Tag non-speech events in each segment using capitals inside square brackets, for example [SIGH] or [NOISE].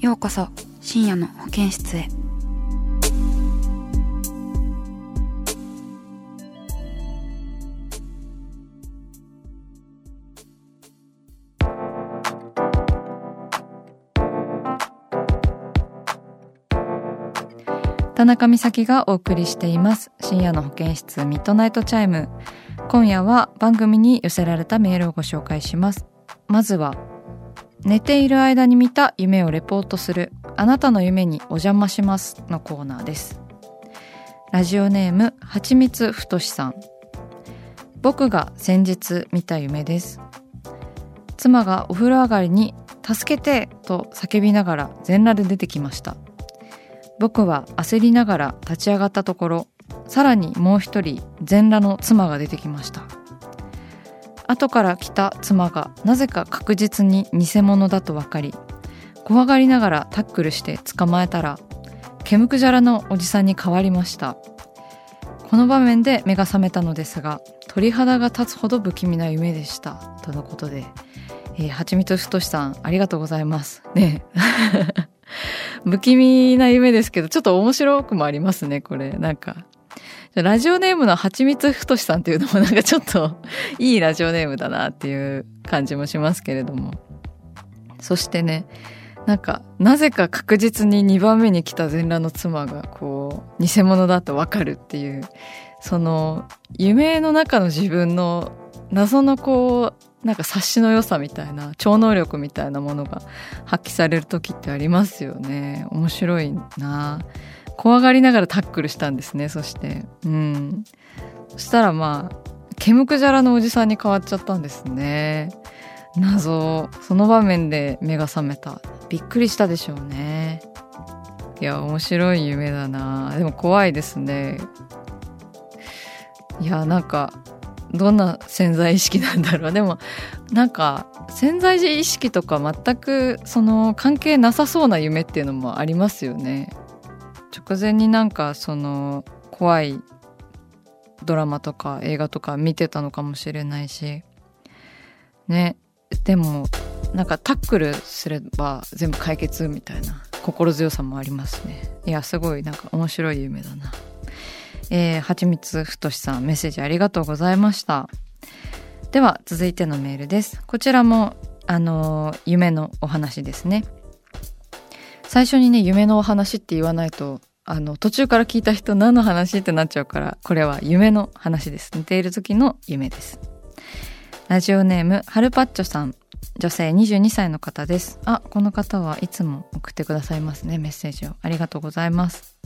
ようこそ深夜の保健室へ。田中美咲がお送りしています。深夜の保健室ミッドナイトチャイム。今夜は番組に寄せられたメールをご紹介します。まずは寝ている間に見た夢をレポートする。あなたの夢にお邪魔します。のコーナーです。ラジオネームはちみつふとしさん。僕が先日見た夢です。妻がお風呂上がりに助けてと叫びながら全裸で出てきました。僕は焦りながら立ち上がったところさらにもう一人全裸の妻が出てきました。後から来た妻がなぜか確実に偽物だと分かり怖がりながらタックルして捕まえたらケムクジャラのおじさんに変わりましたこの場面で目が覚めたのですが鳥肌が立つほど不気味な夢でしたとのことで、えー、はちみつふとしさんありがとうございますね [LAUGHS] 不気味な夢ですけど、ちょっと面白くもありますね、これ。なんか。ラジオネームのはちみつふとしさんっていうのもなんかちょっといいラジオネームだなっていう感じもしますけれども。そしてね、なんか、なぜか確実に2番目に来た全裸の妻が、こう、偽物だとわかるっていう、その、夢の中の自分の謎のこう、なんか察しの良さみたいな超能力みたいなものが発揮される時ってありますよね面白いな怖がりながらタックルしたんですね。そして。うん。そしたらまあケムクジャラのおじさんに変わっちゃったんですね。謎。その場面で目が覚めた。びっくりしたでしょうね。いや面白い夢だな。でも怖いですね。いやなんかどんな潜在意識なんだろう。でもなんか潜在意識とか全くその関係なさそうな夢っていうのもありますよね。直前になんかその怖いドラマとか映画とか見てたのかもしれないしね。でもなんかタックルすれば全部解決みたいな心強さもありますね。いやすごいなんか面白い夢だな。えー、はちみつふとしさんメッセージありがとうございました。では続いてのメールです。こちらもあのー、夢のお話ですね。最初にね夢のお話って言わないとあの途中から聞いた人何の話ってなっちゃうからこれは夢の話です。寝ている時の夢です。ラジオネームはるぱっちょさん。女性22歳の方です。あこの方はいつも送ってくださいますね。メッセージを。ありがとうございます。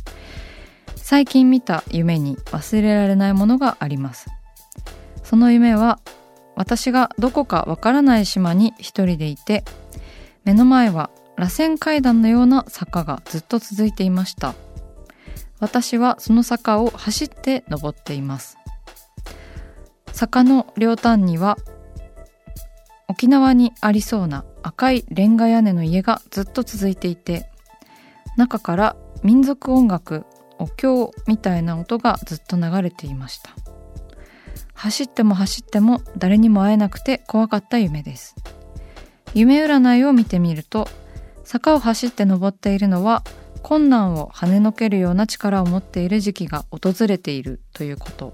最近見た夢に忘れられないものがあります。その夢は私がどこかわからない島に一人でいて目の前は螺旋階段のような坂がずっと続いていました。私はその坂を走って登っています。坂の両端には沖縄にありそうな赤いレンガ屋根の家がずっと続いていて中から民族音楽お経みたいな音がずっと流れていました。走っても走っても誰にも会えなくて怖かった夢です。夢占いを見てみると坂を走って登っているのは困難を跳ねのけるような力を持っている時期が訪れているということ。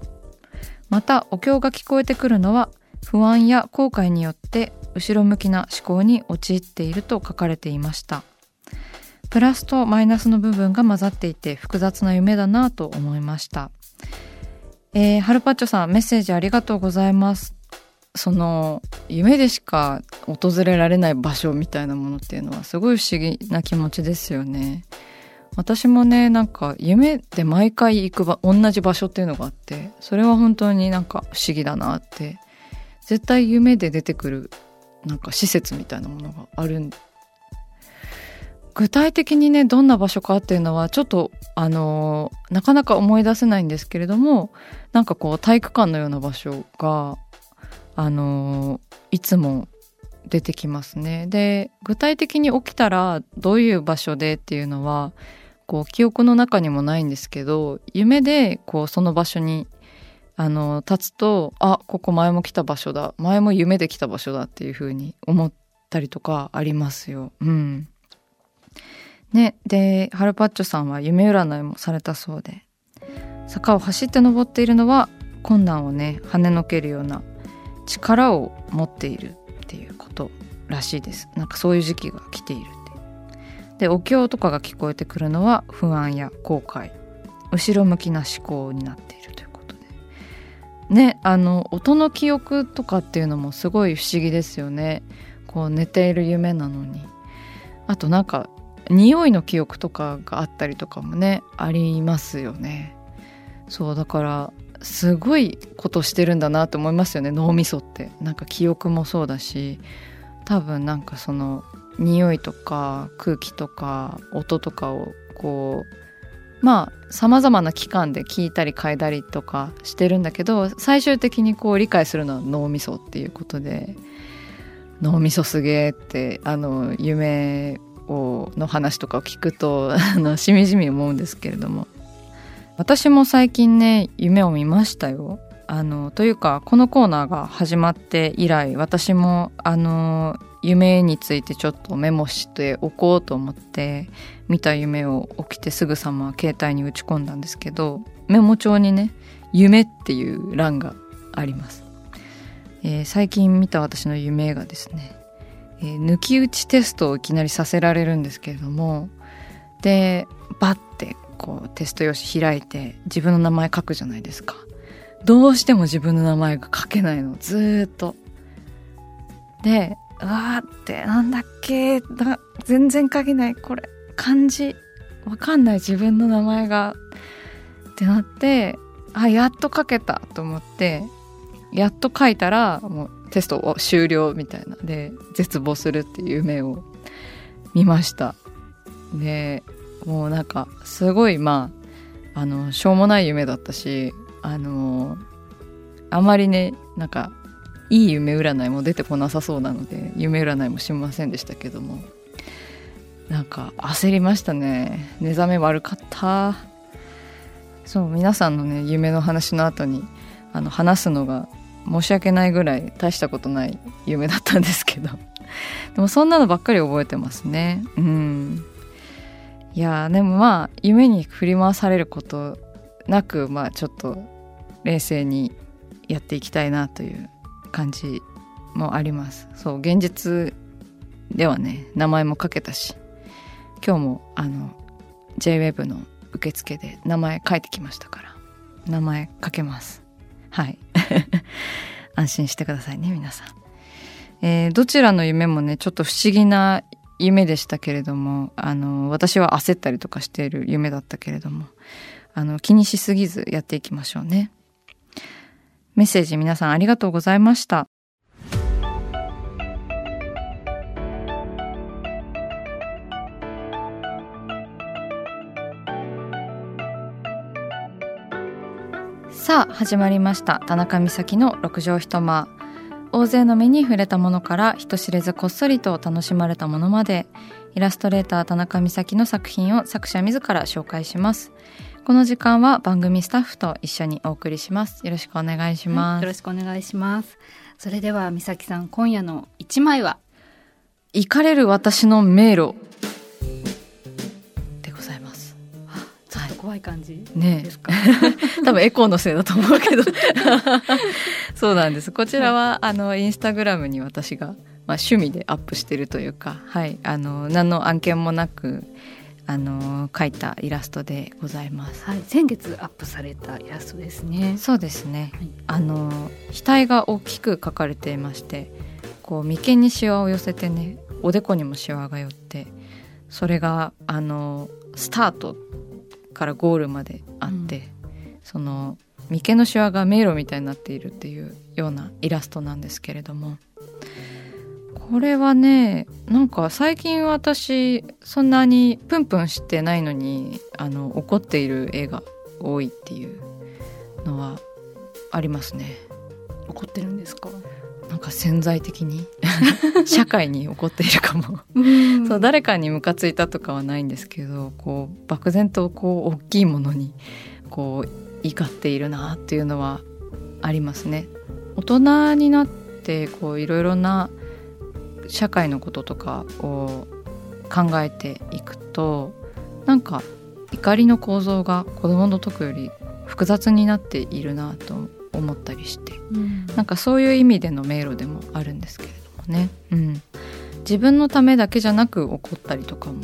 またお経が聞こえてくるのは不安や後悔によって後ろ向きな思考に陥っていると書かれていました。プラスとマイナスの部分が混ざっていて複雑な夢だなと思いました。えー、ハルパッチョさんメッセージありがとうございます。その夢でしか訪れられない場所みたいなものっていうのはすごい不思議な気持ちですよね。私もねなんか夢で毎回行くば同じ場所っていうのがあってそれは本当になんか不思議だなって絶対夢で出てくるなんか施設みたいなものがあるん具体的にねどんな場所かっていうのはちょっとあのなかなか思い出せないんですけれどもなんかこう体育館のような場所があのいつも出てきますね。で具体的に起きたらどういう場所でっていうのはこう記憶の中にもないんですけど夢でこうその場所にあの立つとあここ前も来た場所だ前も夢で来た場所だっていうふうに思ったりとかありますよ。うん。ね、でハルパッチョさんは夢占いもされたそうで坂を走って登っているのは困難をね跳ねのけるような力を持っているっていうことらしいです。なんかそういう時期が来ている。でお経とかが聞こえてくるのは不安や後悔。後ろ向きな思考になっているということで。ねあの音の記憶とかっていうのもすごい不思議ですよね。こう寝ている夢なのに。あとなんか匂いの記憶とかがあったりとかもねありますよね。そうだからすごいことしてるんだなと思いますよね。脳みそって。なんか記憶もそうだし多分なんかその匂いとか空気とか音とかをこうまあさまざまな期間で聞いたり嗅いだりとかしてるんだけど最終的にこう理解するのは脳みそっていうことで脳みそすげえってあの夢をの話とかを聞くと [LAUGHS] あのしみじみ思うんですけれども私も最近ね夢を見ましたよ。あのというかこのコーナーが始まって以来私もあの夢についてちょっとメモしておこうと思って見た夢を起きてすぐさま携帯に打ち込んだんですけどメモ帳にね「夢」っていう欄があります、えー、最近見た私の夢がですねえー、抜き打ちテストをいきなりさせられるんですけれどもでバッてこうテスト用紙開いて自分の名前書くじゃないですか。どうしても自分の名前が書けないのずっと。でうわーってなんだっけだ全然書けないこれ。漢字。わかんない自分の名前が。ってなってあやっと書けたと思ってやっと書いたらもうテストを終了みたいな。で絶望するっていう夢を見ました。でもうなんかすごいまああのしょうもない夢だったしあのあまりねなんかいい夢占いも出てこなさそうなので夢占いもしませんでしたけども。なんか焦りましたね。寝覚め悪かった。そう皆さんのね夢の話の後にあの話すのが申し訳ないぐらい大したことない夢だったんですけど。[LAUGHS] でもそんなのばっかり覚えてますね。うん。いやでもまあ夢に振り回されることなくまあちょっと冷静にやっていきたいなという感じもあります。そう現実ではね名前も書けたし今日もあの JWEB の受付で名前書いてきましたから名前書けます。はい。[LAUGHS] 安心してくださいね皆さん、えー、どちらの夢もねちょっと不思議な夢でしたけれどもあの私は焦ったりとかしている夢だったけれどもあの気にしすぎずやっていきましょうね。メッセージ皆さんありがとうございました。さあ始まりました。田中美咲の六畳一間。大勢の目に触れたものから人知れずこっそりと楽しまれたものまで。イラストレーター田中美咲の作品を作者自ら紹介します。この時間は番組スタッフと一緒にお送りします。よろしくお願いします、はい、よろしくお願いします。それでは美咲さん今夜の一枚は？行かれる私の迷路怖い感じねですか、ね、[LAUGHS] 多分エコーのせいだと思うけど。そうなんです。こちらは、はい、あのインスタグラムに私が、まあ、趣味でアップしてるというか、はい、あの何の案件もなく、あの描いたイラストでございます。はい、先月アップされたイラストですね。そうですね。はいあの額が大きく描かれていまして、こう眉間にシワを寄せてね、おでこにもシワが寄って、それがあのスタートからゴールまであって、その眉間のシワが迷路みたいになっているっていうようなイラストなんですけれども。これはねなんか最近私そんなにプンプンしてないのにあの怒っている絵が多いっていうのはありますね。怒ってるんですか？なんか潜在的に？[LAUGHS] 社会に怒っているかも、うん。そう誰かにムカついたとかはないんですけどこう漠然とこう大きいものにこう怒っているなっていうのはありますね。大人になってこういろいろな社会のこととかを考えていくとなんか怒りの構造が子供の時より複雑になっているなと思ったりしてうん。なんかそういう意味での迷路でもあるんですけれどもね、うん、自分のためだけじゃなく怒ったりとかも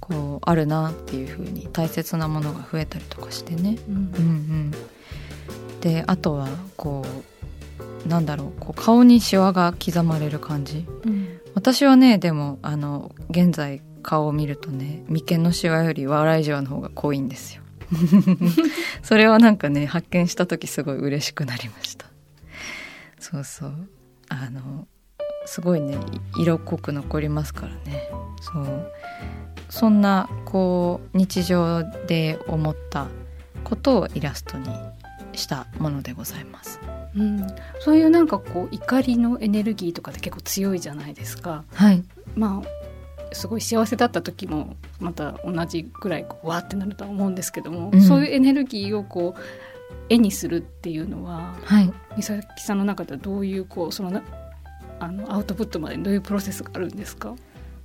こうあるなっていう風に大切なものが増えたりとかしてね、うん。うんうん、であとはこうなんだろうこう顔にシワが刻まれる感じ。うん私はねでもあの現在顔を見るとね眉間のシワより笑いじわの方が濃いんですよ。[LAUGHS] それをなんかね発見した時すごい嬉しくなりました。そうそう。あのすごいねい色濃く残りますからね。そう。そんなこう日常で思ったことをイラストにしたものでございます。うん、そういうなんかこう怒りのエネルギーとかって結構強いじゃないですか。はい。まあすごい幸せだった時もまた同じぐらいこうわーってなるとは思うんですけども、うん。そういうエネルギーをこう絵にするっていうのははい。美咲さんの中ではどういうこうそのなあのアウトプットまでにどういうプロセスがあるんですか、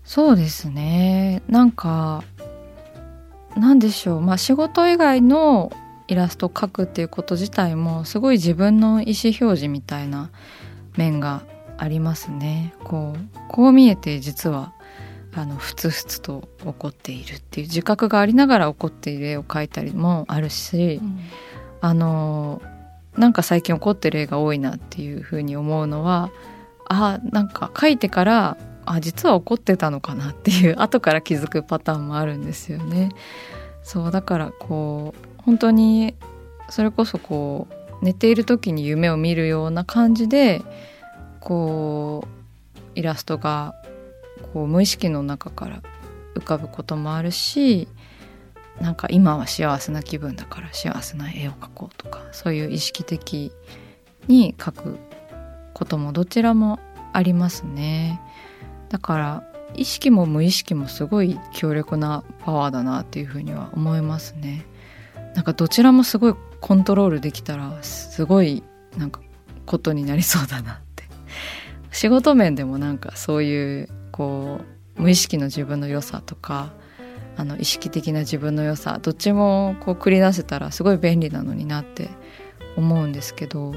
そうですね。なんかなんでしょう。まあ仕事以外のイラストを描くっていうこと自体もすごい自分の意思表示みたいな面がありますねこうこう見えて実はあのふつふつと怒っているっていう自覚がありながら怒っている絵を描いたりもあるし、あのなんか最近怒ってる絵が多いなっていうふうに思うのはあなんか描いてからあ実は怒ってたのかなっていう後から気づくパターンもあるんですよね。そうだからこう本当にそれこそこう寝ている時に夢を見るような感じでこうイラストがこう無意識の中から浮かぶこともあるしなんか今は幸せな気分だから幸せな絵を描こうとかそういう意識的に描くこともどちらもありますね。だから意識も無意識もすごい強力なパワーだなっていうふうには思いますね。なんかどちらもすごいコントロールできたらすごいなんかことになりそうだなって仕事面でもなんかそういうこう無意識の自分の良さとかあの意識的な自分の良さどっちもこう繰り出せたらすごい便利なのになって思うんですけど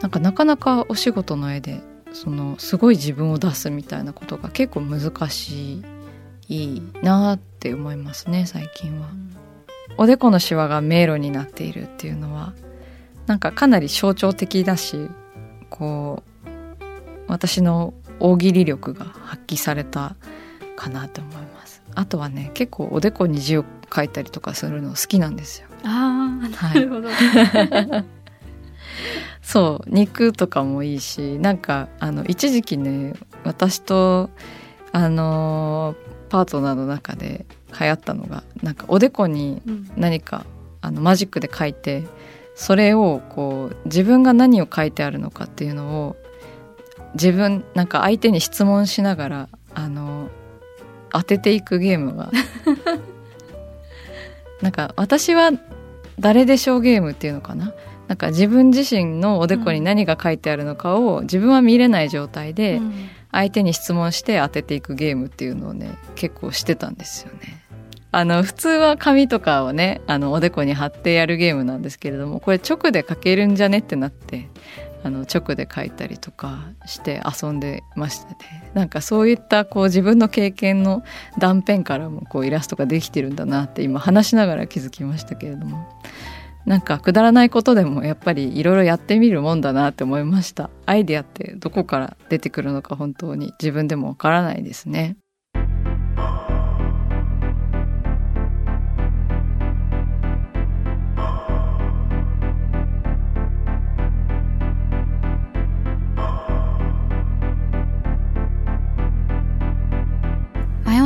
なんかなかなかお仕事の絵でそのすごい自分を出すみたいなことが結構難しいなって思いますね最近は。おでこのシワが迷路になっているっていうのはなんかかなり象徴的だしこう私の大喜利力が発揮されたかなと思います。あとはね結構おでこに字を書いたりとかするの好きなんですよ。ああはないるほど、そう肉とかもいいしなんかあの一時期ね私とあのパートナーの中で流行ったのがなんかおでこにうん。何かあのマジックで書いてそれをこう自分が何を書いてあるのかっていうのを自分なんか相手に質問しながらあの当てていくゲームが [LAUGHS] なんか私は誰でしょうゲームっていうのかな？なんか自分自身のおでこに何が書いてあるのかを自分は見れない状態でうん。相手に質問して当てていくゲームっていうのをね結構してたんですよね。あの普通は紙とかをねあのおでこに貼ってやるゲームなんですけれどもこれ直で書けるんじゃねってなってあの直で書いたりとかして遊んでましたね。なんかそういったこう自分の経験の断片からもこうイラストができてるんだなって今話しながら気づきましたけれども。なんかくだらないことでもやっぱりいろいろやってみるもんだなって思いました。アイデアってどこから出てくるのか本当に自分でもわからないですね。